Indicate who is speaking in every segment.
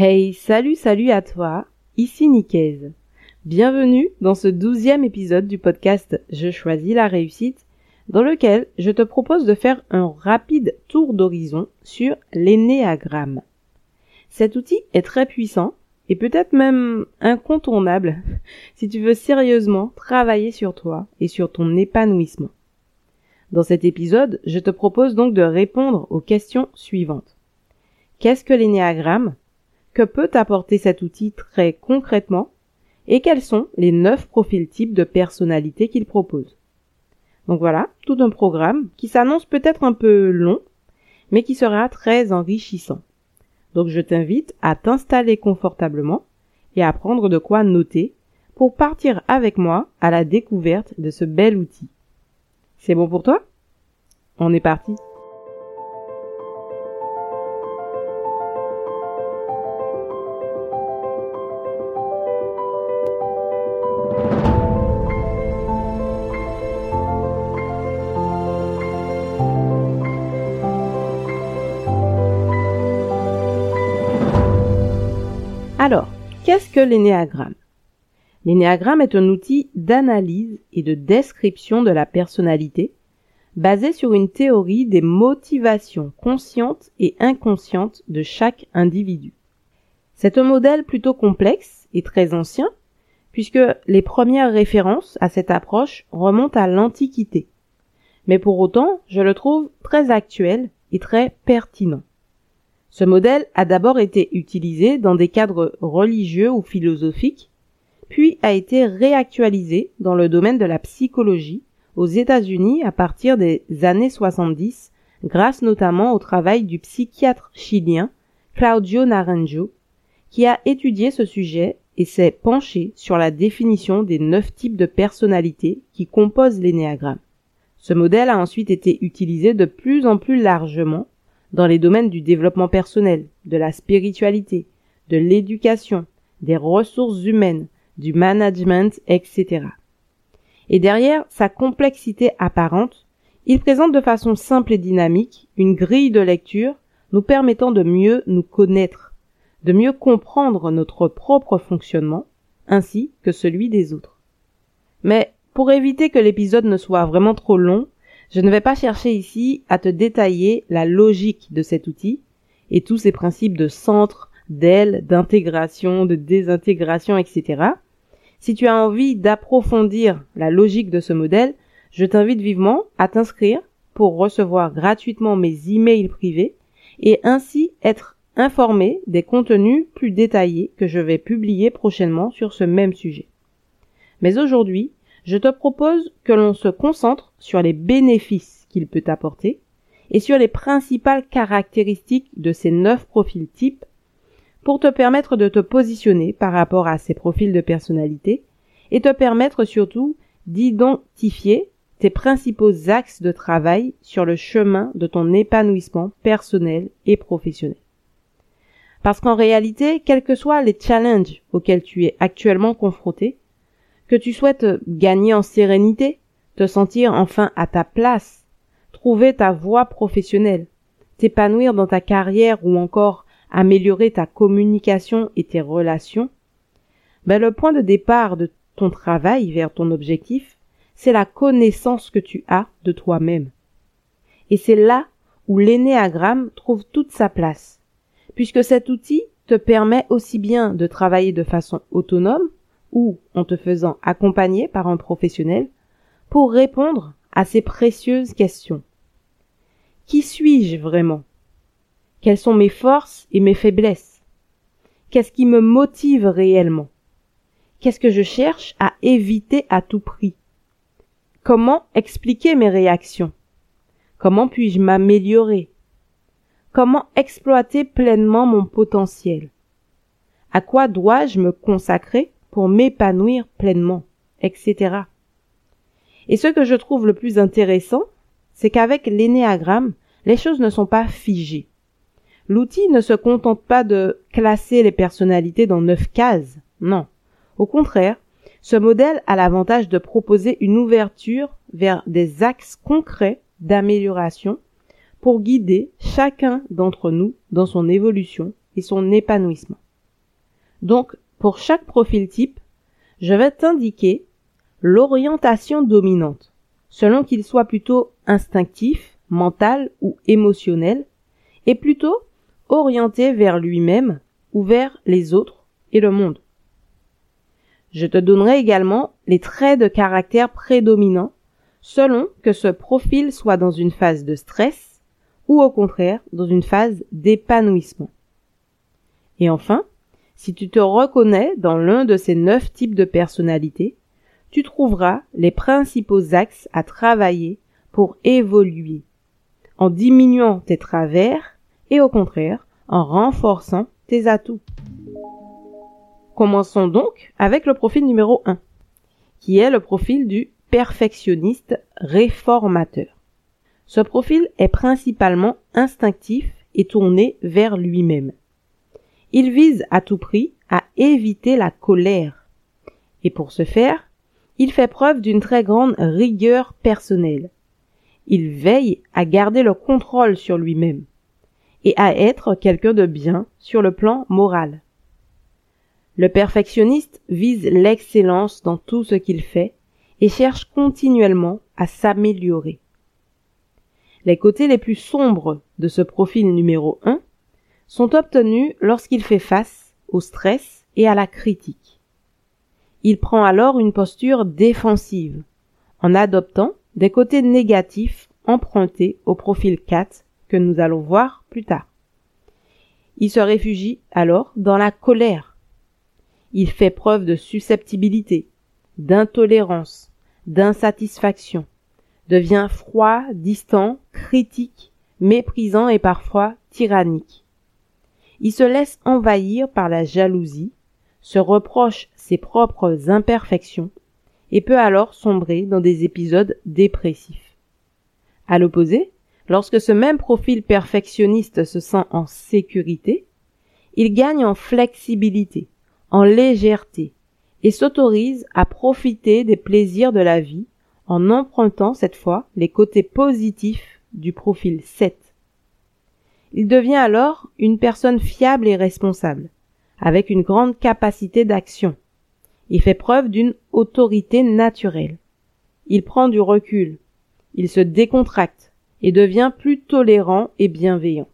Speaker 1: Hey, salut, salut à toi, ici Nicaise. Bienvenue dans ce douzième épisode du podcast Je choisis la réussite, dans lequel je te propose de faire un rapide tour d'horizon sur l'énéagramme. Cet outil est très puissant et peut-être même incontournable si tu veux sérieusement travailler sur toi et sur ton épanouissement. Dans cet épisode, je te propose donc de répondre aux questions suivantes. Qu'est-ce que l'énéagramme? Que peut apporter cet outil très concrètement et quels sont les neuf profils types de personnalité qu'il propose. Donc voilà, tout un programme qui s'annonce peut-être un peu long, mais qui sera très enrichissant. Donc je t'invite à t'installer confortablement et à prendre de quoi noter pour partir avec moi à la découverte de ce bel outil. C'est bon pour toi? On est parti Alors, qu'est-ce que l'énéagramme? L'énéagramme est un outil d'analyse et de description de la personnalité basé sur une théorie des motivations conscientes et inconscientes de chaque individu. C'est un modèle plutôt complexe et très ancien puisque les premières références à cette approche remontent à l'Antiquité. Mais pour autant, je le trouve très actuel et très pertinent. Ce modèle a d'abord été utilisé dans des cadres religieux ou philosophiques, puis a été réactualisé dans le domaine de la psychologie aux États-Unis à partir des années 70, grâce notamment au travail du psychiatre chilien Claudio Naranjo, qui a étudié ce sujet et s'est penché sur la définition des neuf types de personnalités qui composent l'énéagramme. Ce modèle a ensuite été utilisé de plus en plus largement dans les domaines du développement personnel, de la spiritualité, de l'éducation, des ressources humaines, du management, etc. Et derrière sa complexité apparente, il présente de façon simple et dynamique une grille de lecture nous permettant de mieux nous connaître, de mieux comprendre notre propre fonctionnement, ainsi que celui des autres. Mais pour éviter que l'épisode ne soit vraiment trop long, je ne vais pas chercher ici à te détailler la logique de cet outil et tous ses principes de centre, d'aile, d'intégration, de désintégration, etc. Si tu as envie d'approfondir la logique de ce modèle, je t'invite vivement à t'inscrire pour recevoir gratuitement mes emails privés et ainsi être informé des contenus plus détaillés que je vais publier prochainement sur ce même sujet. Mais aujourd'hui, je te propose que l'on se concentre sur les bénéfices qu'il peut apporter et sur les principales caractéristiques de ces neuf profils types pour te permettre de te positionner par rapport à ces profils de personnalité et te permettre surtout d'identifier tes principaux axes de travail sur le chemin de ton épanouissement personnel et professionnel. Parce qu'en réalité, quels que soient les challenges auxquels tu es actuellement confronté, que tu souhaites gagner en sérénité, te sentir enfin à ta place, trouver ta voie professionnelle, t'épanouir dans ta carrière ou encore améliorer ta communication et tes relations, ben le point de départ de ton travail vers ton objectif, c'est la connaissance que tu as de toi-même. Et c'est là où l'énéagramme trouve toute sa place, puisque cet outil te permet aussi bien de travailler de façon autonome ou en te faisant accompagner par un professionnel pour répondre à ces précieuses questions. Qui suis-je vraiment? Quelles sont mes forces et mes faiblesses? Qu'est-ce qui me motive réellement? Qu'est-ce que je cherche à éviter à tout prix? Comment expliquer mes réactions? Comment puis-je m'améliorer? Comment exploiter pleinement mon potentiel? À quoi dois-je me consacrer pour m'épanouir pleinement, etc. Et ce que je trouve le plus intéressant, c'est qu'avec l'énéagramme, les choses ne sont pas figées. L'outil ne se contente pas de classer les personnalités dans neuf cases, non. Au contraire, ce modèle a l'avantage de proposer une ouverture vers des axes concrets d'amélioration pour guider chacun d'entre nous dans son évolution et son épanouissement. Donc, pour chaque profil type, je vais t'indiquer l'orientation dominante, selon qu'il soit plutôt instinctif, mental ou émotionnel, et plutôt orienté vers lui-même ou vers les autres et le monde. Je te donnerai également les traits de caractère prédominants selon que ce profil soit dans une phase de stress ou au contraire dans une phase d'épanouissement. Et enfin, si tu te reconnais dans l'un de ces neuf types de personnalités, tu trouveras les principaux axes à travailler pour évoluer, en diminuant tes travers et au contraire en renforçant tes atouts. Commençons donc avec le profil numéro 1, qui est le profil du perfectionniste réformateur. Ce profil est principalement instinctif et tourné vers lui-même. Il vise à tout prix à éviter la colère. Et pour ce faire, il fait preuve d'une très grande rigueur personnelle. Il veille à garder le contrôle sur lui-même et à être quelqu'un de bien sur le plan moral. Le perfectionniste vise l'excellence dans tout ce qu'il fait et cherche continuellement à s'améliorer. Les côtés les plus sombres de ce profil numéro 1 sont obtenus lorsqu'il fait face au stress et à la critique. Il prend alors une posture défensive en adoptant des côtés négatifs empruntés au profil 4 que nous allons voir plus tard. Il se réfugie alors dans la colère il fait preuve de susceptibilité, d'intolérance, d'insatisfaction, devient froid, distant, critique, méprisant et parfois tyrannique. Il se laisse envahir par la jalousie, se reproche ses propres imperfections et peut alors sombrer dans des épisodes dépressifs. À l'opposé, lorsque ce même profil perfectionniste se sent en sécurité, il gagne en flexibilité, en légèreté et s'autorise à profiter des plaisirs de la vie en empruntant cette fois les côtés positifs du profil 7. Il devient alors une personne fiable et responsable, avec une grande capacité d'action. Il fait preuve d'une autorité naturelle. Il prend du recul, il se décontracte et devient plus tolérant et bienveillant.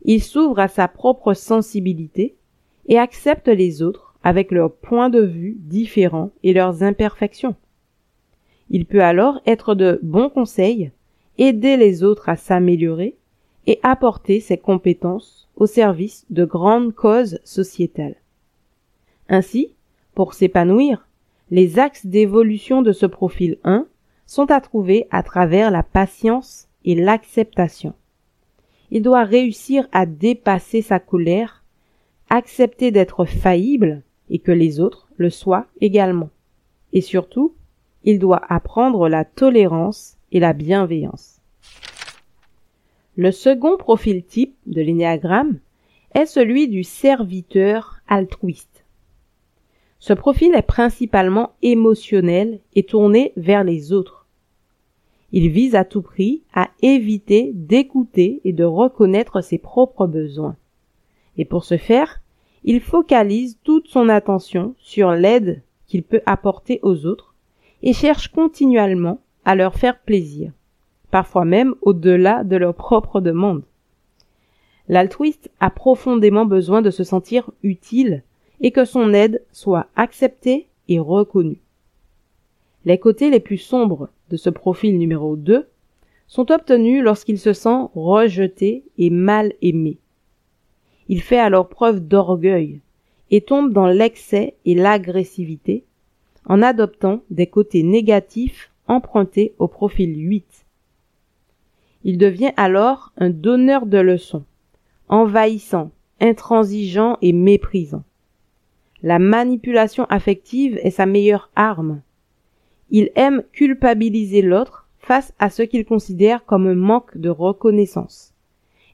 Speaker 1: Il s'ouvre à sa propre sensibilité et accepte les autres avec leurs points de vue différents et leurs imperfections. Il peut alors être de bons conseils, aider les autres à s'améliorer et apporter ses compétences au service de grandes causes sociétales. Ainsi, pour s'épanouir, les axes d'évolution de ce profil 1 sont à trouver à travers la patience et l'acceptation. Il doit réussir à dépasser sa colère accepter d'être faillible et que les autres le soient également. Et surtout, il doit apprendre la tolérance et la bienveillance. Le second profil type de l'énéagramme est celui du serviteur altruiste. Ce profil est principalement émotionnel et tourné vers les autres. Il vise à tout prix à éviter d'écouter et de reconnaître ses propres besoins. Et pour ce faire, il focalise toute son attention sur l'aide qu'il peut apporter aux autres et cherche continuellement à leur faire plaisir, parfois même au-delà de leurs propres demandes. L'altruiste a profondément besoin de se sentir utile et que son aide soit acceptée et reconnue. Les côtés les plus sombres de ce profil numéro 2 sont obtenus lorsqu'il se sent rejeté et mal aimé. Il fait alors preuve d'orgueil et tombe dans l'excès et l'agressivité en adoptant des côtés négatifs empruntés au profil 8. Il devient alors un donneur de leçons, envahissant, intransigeant et méprisant. La manipulation affective est sa meilleure arme. Il aime culpabiliser l'autre face à ce qu'il considère comme un manque de reconnaissance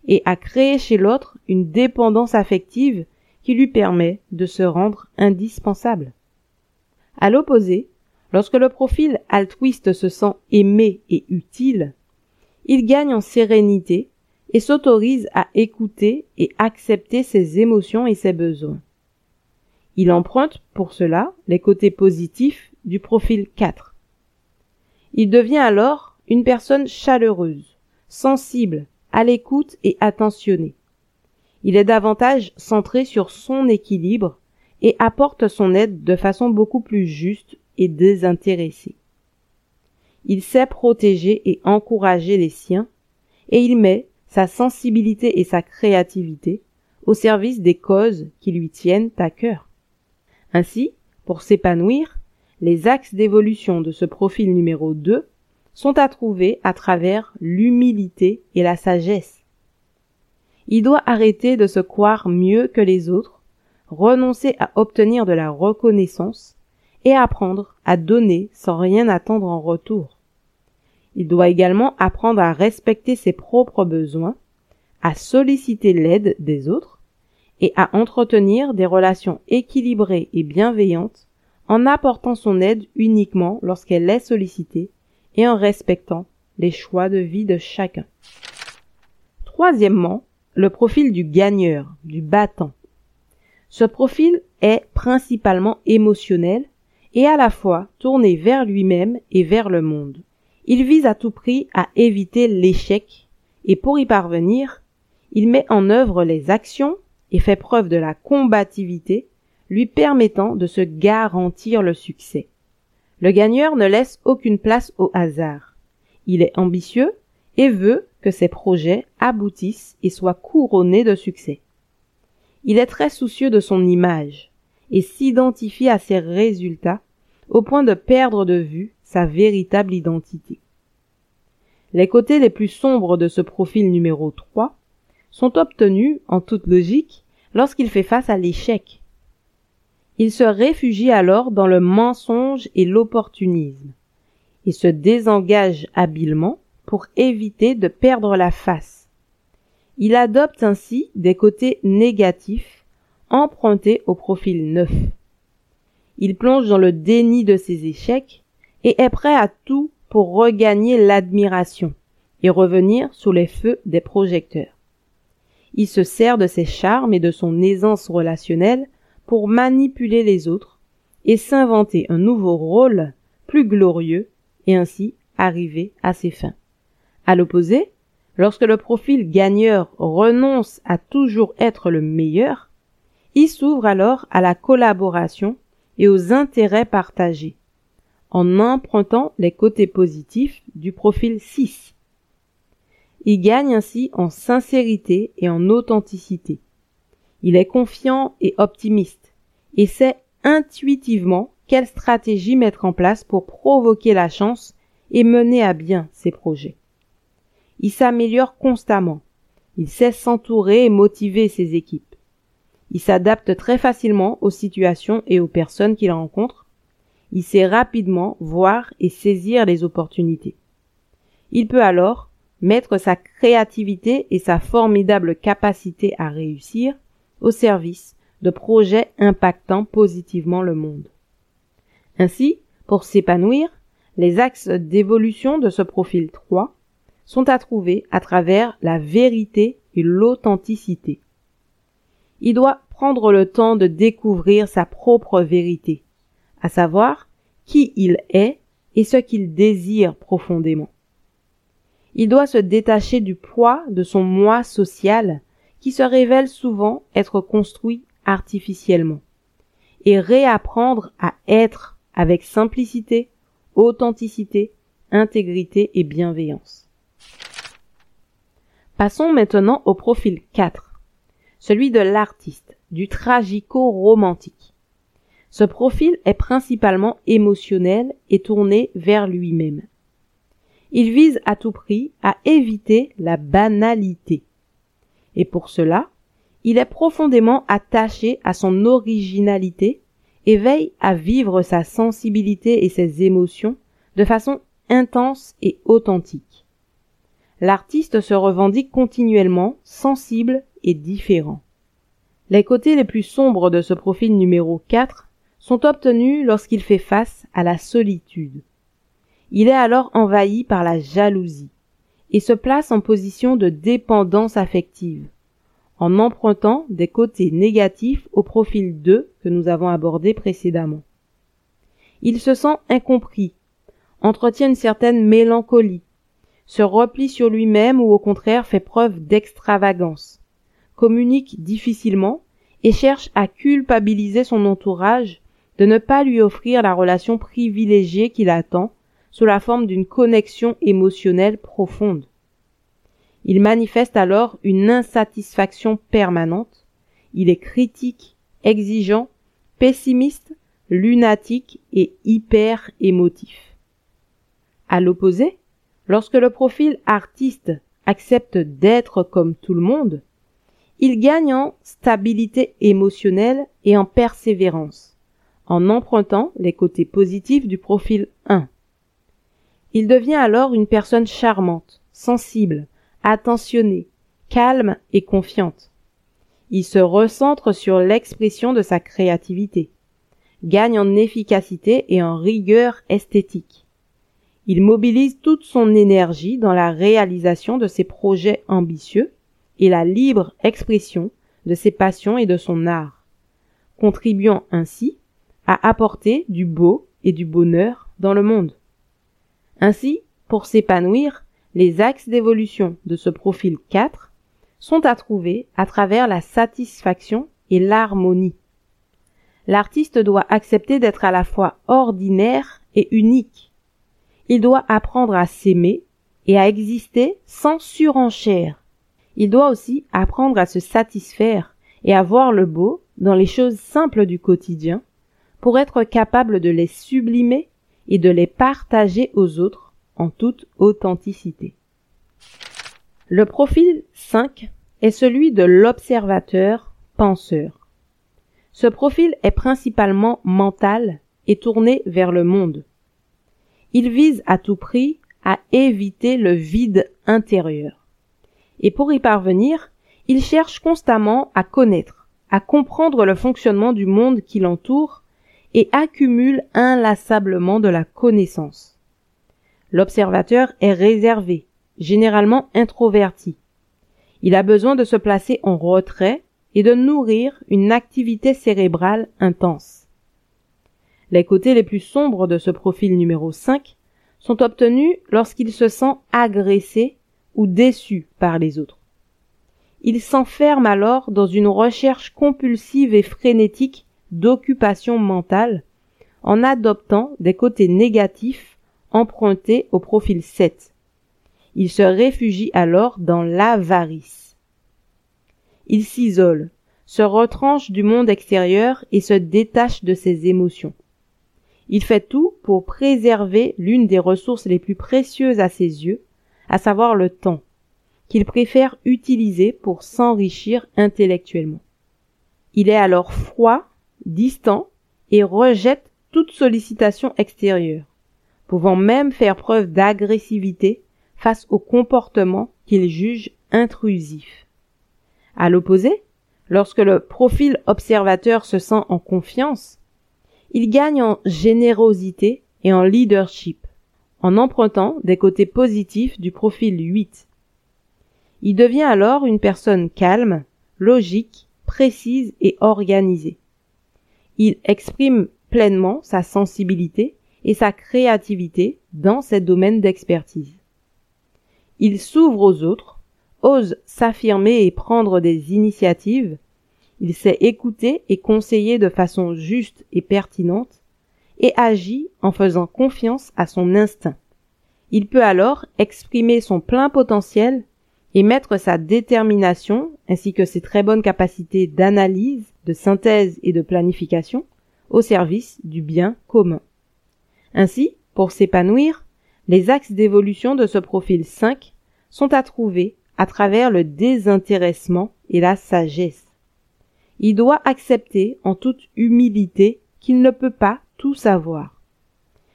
Speaker 1: et à créer chez l'autre une dépendance affective qui lui permet de se rendre indispensable. À l'opposé, lorsque le profil altruiste se sent aimé et utile, il gagne en sérénité et s'autorise à écouter et accepter ses émotions et ses besoins. Il emprunte pour cela les côtés positifs du profil 4. Il devient alors une personne chaleureuse, sensible, à l'écoute et attentionnée. Il est davantage centré sur son équilibre et apporte son aide de façon beaucoup plus juste et désintéressée. Il sait protéger et encourager les siens et il met sa sensibilité et sa créativité au service des causes qui lui tiennent à cœur. Ainsi, pour s'épanouir, les axes d'évolution de ce profil numéro 2 sont à trouver à travers l'humilité et la sagesse. Il doit arrêter de se croire mieux que les autres, renoncer à obtenir de la reconnaissance et apprendre à donner sans rien attendre en retour. Il doit également apprendre à respecter ses propres besoins, à solliciter l'aide des autres et à entretenir des relations équilibrées et bienveillantes en apportant son aide uniquement lorsqu'elle est sollicitée et en respectant les choix de vie de chacun. Troisièmement, le profil du gagneur, du battant. Ce profil est principalement émotionnel et à la fois tourné vers lui-même et vers le monde. Il vise à tout prix à éviter l'échec et pour y parvenir, il met en œuvre les actions et fait preuve de la combativité lui permettant de se garantir le succès. Le gagneur ne laisse aucune place au hasard. Il est ambitieux et veut que ses projets aboutissent et soient couronnés de succès. Il est très soucieux de son image et s'identifie à ses résultats au point de perdre de vue sa véritable identité. Les côtés les plus sombres de ce profil numéro 3 sont obtenus, en toute logique, lorsqu'il fait face à l'échec. Il se réfugie alors dans le mensonge et l'opportunisme, et se désengage habilement pour éviter de perdre la face. Il adopte ainsi des côtés négatifs empruntés au profil neuf. Il plonge dans le déni de ses échecs et est prêt à tout pour regagner l'admiration et revenir sous les feux des projecteurs. Il se sert de ses charmes et de son aisance relationnelle pour manipuler les autres et s'inventer un nouveau rôle plus glorieux et ainsi arriver à ses fins. À l'opposé, lorsque le profil gagneur renonce à toujours être le meilleur, il s'ouvre alors à la collaboration et aux intérêts partagés, en empruntant les côtés positifs du profil 6. Il gagne ainsi en sincérité et en authenticité. Il est confiant et optimiste et sait intuitivement quelle stratégie mettre en place pour provoquer la chance et mener à bien ses projets. Il s'améliore constamment. Il sait s'entourer et motiver ses équipes. Il s'adapte très facilement aux situations et aux personnes qu'il rencontre. Il sait rapidement voir et saisir les opportunités. Il peut alors mettre sa créativité et sa formidable capacité à réussir au service de projets impactant positivement le monde. Ainsi, pour s'épanouir, les axes d'évolution de ce profil 3 sont à trouver à travers la vérité et l'authenticité. Il doit prendre le temps de découvrir sa propre vérité, à savoir qui il est et ce qu'il désire profondément. Il doit se détacher du poids de son moi social qui se révèle souvent être construit artificiellement, et réapprendre à être avec simplicité, authenticité, intégrité et bienveillance. Passons maintenant au profil 4, celui de l'artiste, du tragico-romantique. Ce profil est principalement émotionnel et tourné vers lui-même. Il vise à tout prix à éviter la banalité et pour cela, il est profondément attaché à son originalité et veille à vivre sa sensibilité et ses émotions de façon intense et authentique. L'artiste se revendique continuellement sensible Les côtés les plus sombres de ce profil numéro 4 sont obtenus lorsqu'il fait face à la solitude. Il est alors envahi par la jalousie, et se place en position de dépendance affective, en empruntant des côtés négatifs au profil 2 que nous avons abordé précédemment. Il se sent incompris, entretient une certaine mélancolie, se replie sur lui-même ou au contraire fait preuve d'extravagance, communique difficilement et cherche à culpabiliser son entourage de ne pas lui offrir la relation privilégiée qu'il attend sous la forme d'une connexion émotionnelle profonde. Il manifeste alors une insatisfaction permanente, il est critique, exigeant, pessimiste, lunatique et hyper émotif. À l'opposé, lorsque le profil artiste accepte d'être comme tout le monde, il gagne en stabilité émotionnelle et en persévérance, en empruntant les côtés positifs du profil 1. Il devient alors une personne charmante, sensible, attentionnée, calme et confiante. Il se recentre sur l'expression de sa créativité, gagne en efficacité et en rigueur esthétique. Il mobilise toute son énergie dans la réalisation de ses projets ambitieux et la libre expression de ses passions et de son art, contribuant ainsi à apporter du beau et du bonheur dans le monde. Ainsi, pour s'épanouir, les axes d'évolution de ce profil 4 sont à trouver à travers la satisfaction et l'harmonie. L'artiste doit accepter d'être à la fois ordinaire et unique. Il doit apprendre à s'aimer et à exister sans surenchère, il doit aussi apprendre à se satisfaire et à voir le beau dans les choses simples du quotidien pour être capable de les sublimer et de les partager aux autres en toute authenticité. Le profil 5 est celui de l'observateur penseur. Ce profil est principalement mental et tourné vers le monde. Il vise à tout prix à éviter le vide intérieur et pour y parvenir, il cherche constamment à connaître, à comprendre le fonctionnement du monde qui l'entoure et accumule inlassablement de la connaissance. L'observateur est réservé, généralement introverti. Il a besoin de se placer en retrait et de nourrir une activité cérébrale intense. Les côtés les plus sombres de ce profil numéro 5 sont obtenus lorsqu'il se sent agressé ou déçu par les autres. Il s'enferme alors dans une recherche compulsive et frénétique d'occupation mentale en adoptant des côtés négatifs empruntés au profil 7. Il se réfugie alors dans l'avarice. Il s'isole, se retranche du monde extérieur et se détache de ses émotions. Il fait tout pour préserver l'une des ressources les plus précieuses à ses yeux, à savoir le temps, qu'il préfère utiliser pour s'enrichir intellectuellement. Il est alors froid, distant et rejette toute sollicitation extérieure, pouvant même faire preuve d'agressivité face aux comportements qu'il juge intrusifs. À l'opposé, lorsque le profil observateur se sent en confiance, il gagne en générosité et en leadership en empruntant des côtés positifs du profil 8. Il devient alors une personne calme, logique, précise et organisée. Il exprime pleinement sa sensibilité et sa créativité dans ses domaines d'expertise. Il s'ouvre aux autres, ose s'affirmer et prendre des initiatives, il sait écouter et conseiller de façon juste et pertinente, et agit en faisant confiance à son instinct. Il peut alors exprimer son plein potentiel et mettre sa détermination ainsi que ses très bonnes capacités d'analyse, de synthèse et de planification au service du bien commun. Ainsi, pour s'épanouir, les axes d'évolution de ce profil 5 sont à trouver à travers le désintéressement et la sagesse. Il doit accepter en toute humilité qu'il ne peut pas tout savoir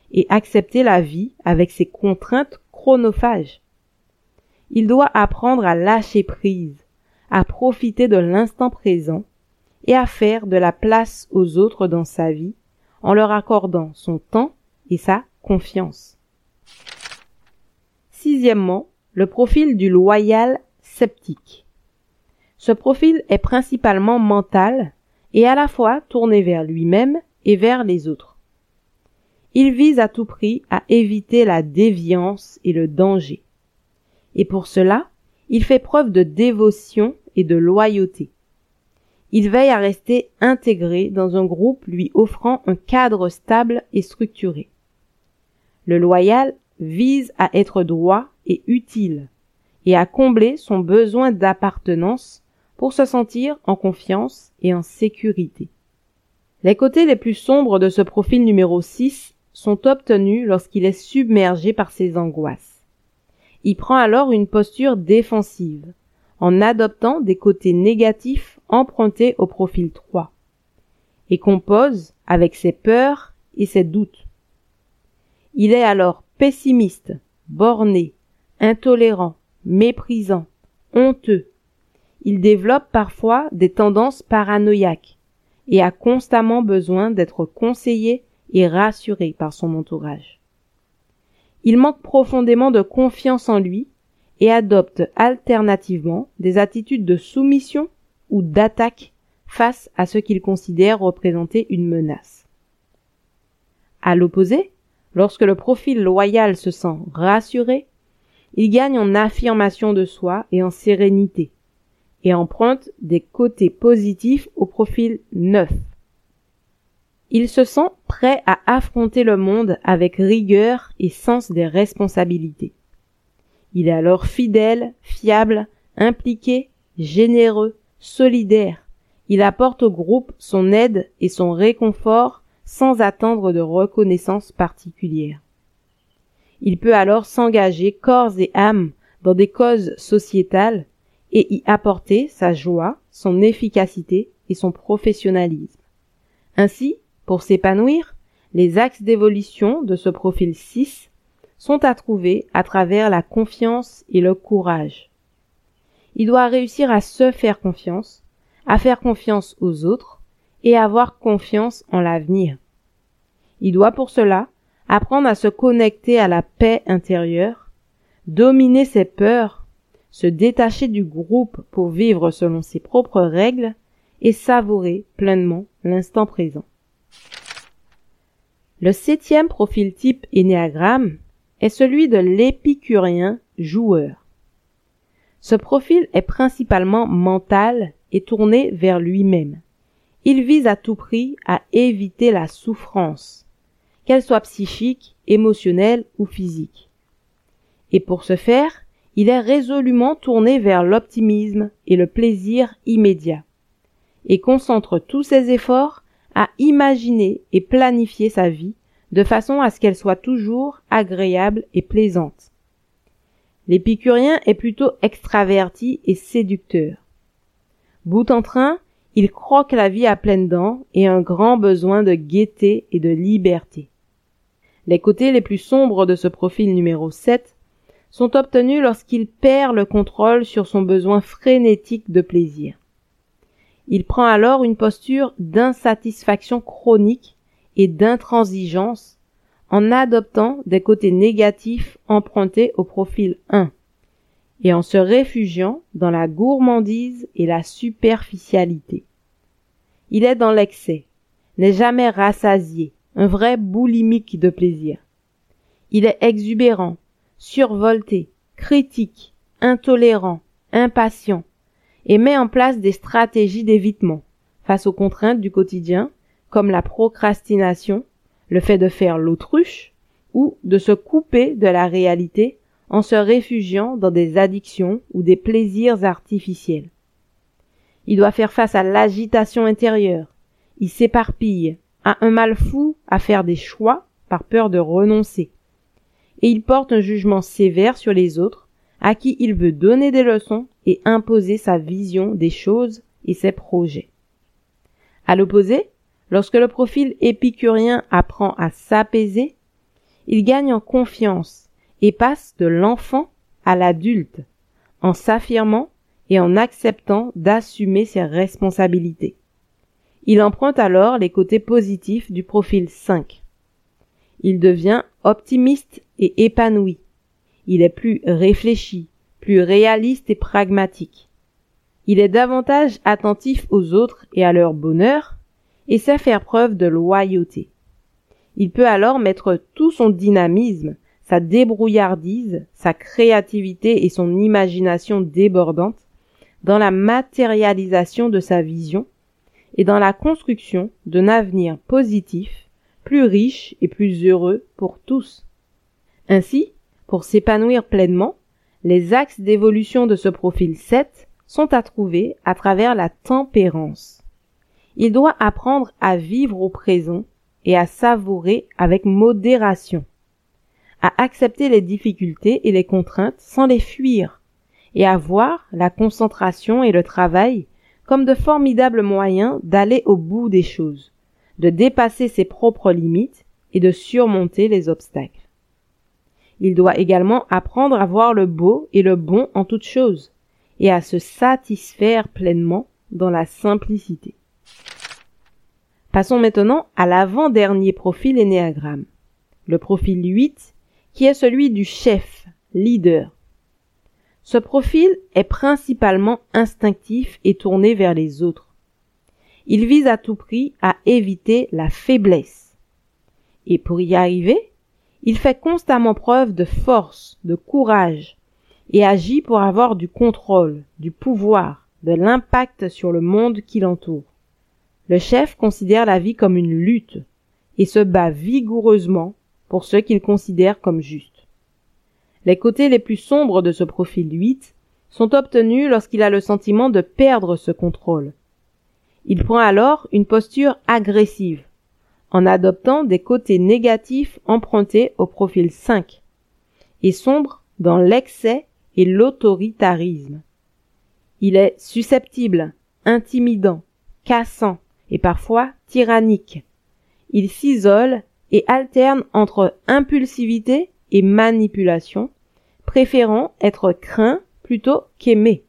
Speaker 1: et accepter la vie avec ses contraintes chronophages. Il doit apprendre à lâcher prise, à profiter de l'instant présent et à faire de la place aux autres dans sa vie en leur accordant son temps et sa confiance. Sixièmement, le profil du loyal sceptique. Ce profil est principalement mental et à la fois tourné vers lui-même et vers les autres. Il vise à tout prix à éviter la déviance et le danger. Et pour cela, il fait preuve de dévotion et de loyauté. Il veille à rester intégré dans un groupe lui offrant un cadre stable et structuré. Le loyal vise à être droit et utile, et à combler son besoin d'appartenance pour se sentir en confiance et en sécurité. Les côtés les plus sombres de ce profil numéro 6 sont obtenus lorsqu'il est submergé par ses angoisses. Il prend alors une posture défensive, en adoptant des côtés négatifs empruntés au profil 3, et compose avec ses peurs et ses doutes. Il est alors pessimiste, borné, intolérant, méprisant, honteux. Il développe parfois des tendances paranoïaques et a constamment besoin d'être conseillé et rassuré par son entourage. Il manque profondément de confiance en lui et adopte alternativement des attitudes de soumission ou d'attaque face à ce qu'il considère représenter une menace. À l'opposé, lorsque le profil loyal se sent rassuré, il gagne en affirmation de soi et en sérénité, et emprunte des côtés positifs au profil neuf. Il se sent prêt à affronter le monde avec rigueur et sens des responsabilités. Il est alors fidèle, fiable, impliqué, généreux, solidaire. Il apporte au groupe son aide et son réconfort sans attendre de reconnaissance particulière. Il peut alors s'engager corps et âme dans des causes sociétales et y apporter sa joie, son efficacité et son professionnalisme. Ainsi, pour s'épanouir, les axes d'évolution de ce profil 6 sont à trouver à travers la confiance et le courage. Il doit réussir à se faire confiance, à faire confiance aux autres et avoir confiance en l'avenir. Il doit pour cela apprendre à se connecter à la paix intérieure, dominer ses peurs, se détacher du groupe pour vivre selon ses propres règles et savourer pleinement l'instant présent. Le septième profil type énéagramme est celui de l'épicurien joueur. Ce profil est principalement mental et tourné vers lui-même. Il vise à tout prix à éviter la souffrance, qu'elle soit psychique, émotionnelle ou physique. Et pour ce faire, il est résolument tourné vers l'optimisme et le plaisir immédiat, et concentre tous ses efforts à imaginer et planifier sa vie de façon à ce qu'elle soit toujours agréable et plaisante. L'épicurien est plutôt extraverti et séducteur. Bout en train, il croque la vie à pleines dents et un grand besoin de gaieté et de liberté. Les côtés les plus sombres de ce profil numéro 7 sont obtenus lorsqu'il perd le contrôle sur son besoin frénétique de plaisir. Il prend alors une posture d'insatisfaction chronique et d'intransigeance en adoptant des côtés négatifs empruntés au profil 1 et en se réfugiant dans la gourmandise et la superficialité. Il est dans l'excès, n'est jamais rassasié, un vrai boulimique de plaisir. Il est exubérant, survolté, critique, intolérant, impatient, et met en place des stratégies d'évitement face aux contraintes du quotidien comme la procrastination, le fait de faire l'autruche, ou de se couper de la réalité en se réfugiant dans des addictions ou des plaisirs artificiels. Il doit faire face à l'agitation intérieure, il s'éparpille, a un mal fou à faire des choix par peur de renoncer. Et il porte un jugement sévère sur les autres, à qui il veut donner des leçons et imposer sa vision des choses et ses projets. À l'opposé, Lorsque le profil épicurien apprend à s'apaiser, il gagne en confiance et passe de l'enfant à l'adulte, en s'affirmant et en acceptant d'assumer ses responsabilités. Il emprunte alors les côtés positifs du profil 5. Il devient optimiste et épanoui. Il est plus réfléchi, plus réaliste et pragmatique. Il est davantage attentif aux autres et à leur bonheur, et sait faire preuve de loyauté. Il peut alors mettre tout son dynamisme, sa débrouillardise, sa créativité et son imagination débordante dans la matérialisation de sa vision et dans la construction d'un avenir positif, plus riche et plus heureux pour tous. Ainsi, pour s'épanouir pleinement, les axes d'évolution de ce profil 7 sont à trouver à travers la tempérance. Il doit apprendre à vivre au présent et à savourer avec modération, à accepter les difficultés et les contraintes sans les fuir, et à voir la concentration et le travail comme de formidables moyens d'aller au bout des choses, de dépasser ses propres limites et de surmonter les obstacles. Il doit également apprendre à voir le beau et le bon en toutes choses, et à se satisfaire pleinement dans la simplicité. Passons maintenant à l'avant-dernier profil énéagramme, le profil 8, qui est celui du chef, leader. Ce profil est principalement instinctif et tourné vers les autres. Il vise à tout prix à éviter la faiblesse. Et pour y arriver, il fait constamment preuve de force, de courage, et agit pour avoir du contrôle, du pouvoir, de l'impact sur le monde qui l'entoure. Le chef considère la vie comme une lutte et se bat vigoureusement pour ce qu'il considère comme juste. Les côtés les plus sombres de ce profil 8 sont obtenus lorsqu'il a le sentiment de perdre ce contrôle. Il prend alors une posture agressive, en adoptant des côtés négatifs empruntés au profil 5, et sombre dans l'excès et l'autoritarisme. Il est susceptible, intimidant, cassant, et parfois tyrannique. Il s'isole et alterne entre impulsivité et manipulation, préférant être craint plutôt qu'aimé.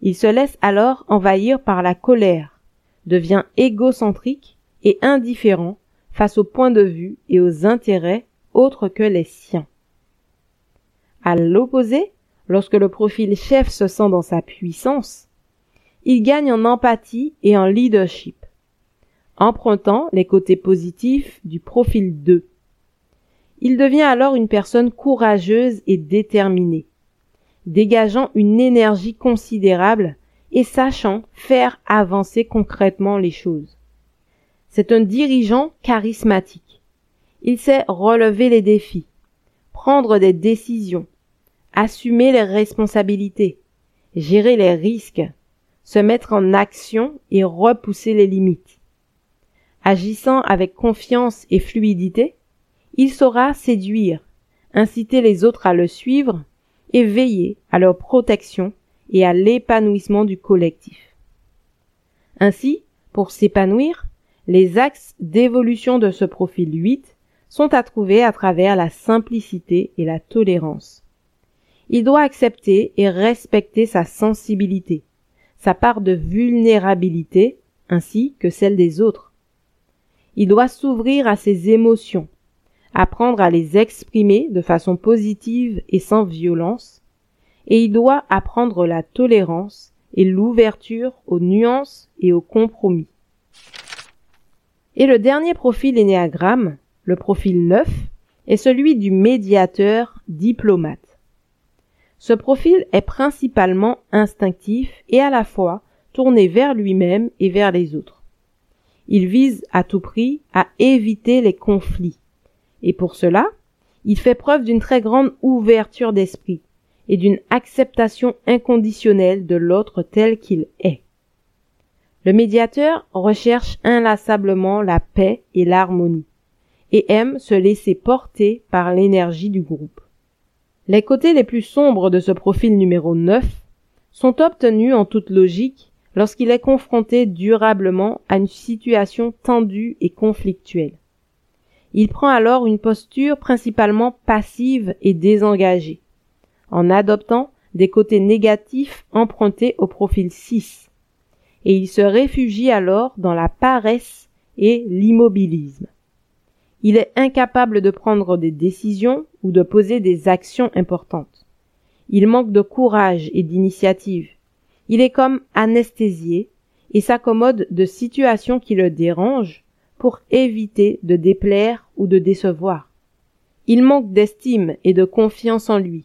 Speaker 1: Il se laisse alors envahir par la colère, devient égocentrique et indifférent face aux points de vue et aux intérêts autres que les siens. À l'opposé, lorsque le profil chef se sent dans sa puissance, il gagne en empathie et en leadership, empruntant les côtés positifs du profil 2. Il devient alors une personne courageuse et déterminée, dégageant une énergie considérable et sachant faire avancer concrètement les choses. C'est un dirigeant charismatique. Il sait relever les défis, prendre des décisions, assumer les responsabilités, gérer les risques, se mettre en action et repousser les limites. Agissant avec confiance et fluidité, il saura séduire, inciter les autres à le suivre et veiller à leur protection et à l'épanouissement du collectif. Ainsi, pour s'épanouir, les axes d'évolution de ce profil 8 sont à trouver à travers la simplicité et la tolérance. Il doit accepter et respecter sa sensibilité, sa part de vulnérabilité ainsi que celle des autres. Il doit s'ouvrir à ses émotions, apprendre à les exprimer de façon positive et sans violence, et il doit apprendre la tolérance et l'ouverture aux nuances et aux compromis. Et le dernier profil énéagramme, le profil 9, est celui du médiateur diplomate. Ce profil est principalement instinctif et à la fois tourné vers lui-même et vers les autres. Il vise à tout prix à éviter les conflits. Et pour cela, il fait preuve d'une très grande ouverture d'esprit et d'une acceptation inconditionnelle de l'autre tel qu'il est. Le médiateur recherche inlassablement la paix et l'harmonie et aime se laisser porter par l'énergie du groupe. Les côtés les plus sombres de ce profil numéro 9 sont obtenus en toute logique lorsqu'il est confronté durablement à une situation tendue et conflictuelle. Il prend alors une posture principalement passive et désengagée, en adoptant des côtés négatifs empruntés au profil 6, et il se réfugie alors dans la paresse et l'immobilisme. Il est incapable de prendre des décisions ou de poser des actions importantes. Il manque de courage et d'initiative, Il est comme anesthésié et s'accommode de situations qui le dérangent pour éviter de déplaire ou de décevoir. Il manque d'estime et de confiance en lui,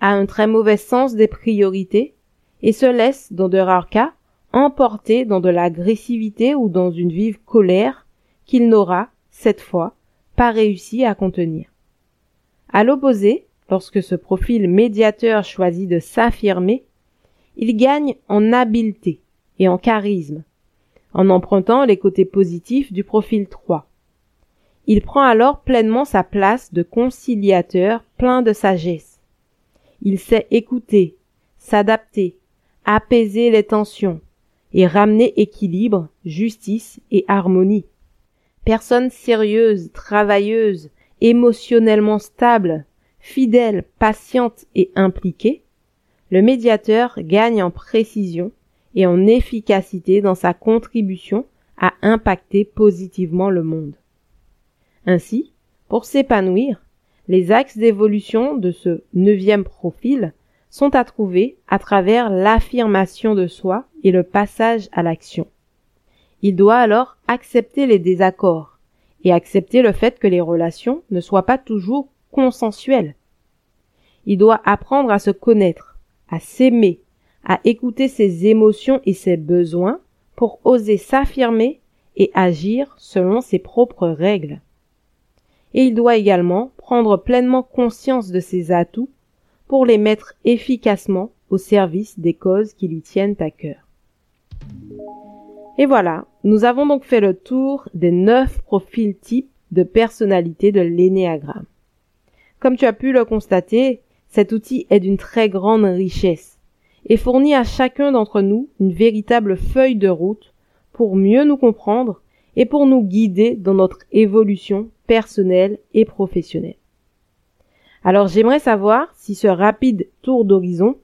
Speaker 1: a un très mauvais sens des priorités et se laisse, dans de rares cas, emporter dans de l'agressivité ou dans une vive colère qu'il n'aura, cette fois, pas réussi à contenir. À l'opposé, lorsque ce profil médiateur choisit de s'affirmer, il gagne en habileté et en charisme, en empruntant les côtés positifs du profil 3. Il prend alors pleinement sa place de conciliateur plein de sagesse. Il sait écouter, s'adapter, apaiser les tensions et ramener équilibre, justice et harmonie. Personne sérieuse, travailleuse, émotionnellement stable, fidèle, patiente et impliquée, le médiateur gagne en précision et en efficacité dans sa contribution à impacter positivement le monde. Ainsi, pour s'épanouir, les axes d'évolution de ce neuvième profil sont à trouver à travers l'affirmation de soi et le passage à l'action. Il doit alors accepter les désaccords et accepter le fait que les relations ne soient pas toujours consensuelles. Il doit apprendre à se connaître, à s'aimer, à écouter ses émotions et ses besoins pour oser s'affirmer et agir selon ses propres règles. Et il doit également prendre pleinement conscience de ses atouts pour les mettre efficacement au service des causes qui lui tiennent à cœur. Et voilà, nous avons donc fait le tour des neuf profils types de personnalité de l'énéagramme. Comme tu as pu le constater, cet outil est d'une très grande richesse et fournit à chacun d'entre nous une véritable feuille de route pour mieux nous comprendre et pour nous guider dans notre évolution personnelle et professionnelle. Alors j'aimerais savoir si ce rapide tour d'horizon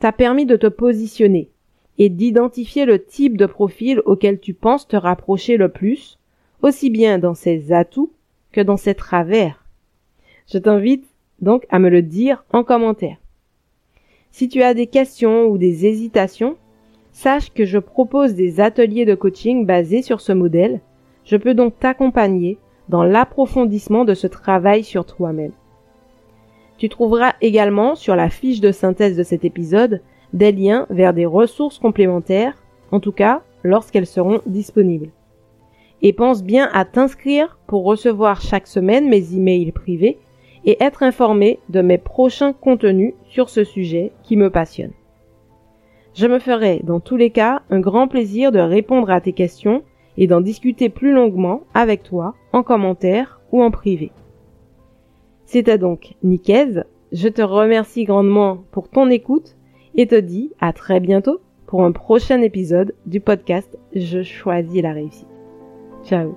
Speaker 1: t'a permis de te positionner et d'identifier le type de profil auquel tu penses te rapprocher le plus, aussi bien dans ses atouts que dans ses travers. Je t'invite donc à me le dire en commentaire. Si tu as des questions ou des hésitations, sache que je propose des ateliers de coaching basés sur ce modèle. Je peux donc t'accompagner dans l'approfondissement de ce travail sur toi-même. Tu trouveras également sur la fiche de synthèse de cet épisode des liens vers des ressources complémentaires, en tout cas lorsqu'elles seront disponibles. Et pense bien à t'inscrire pour recevoir chaque semaine mes emails privés et être informé de mes prochains contenus sur ce sujet qui me passionne. Je me ferai dans tous les cas un grand plaisir de répondre à tes questions et d'en discuter plus longuement avec toi en commentaire ou en privé. C'était donc Nicaise. Je te remercie grandement pour ton écoute et te dis à très bientôt pour un prochain épisode du podcast Je choisis la réussite. Ciao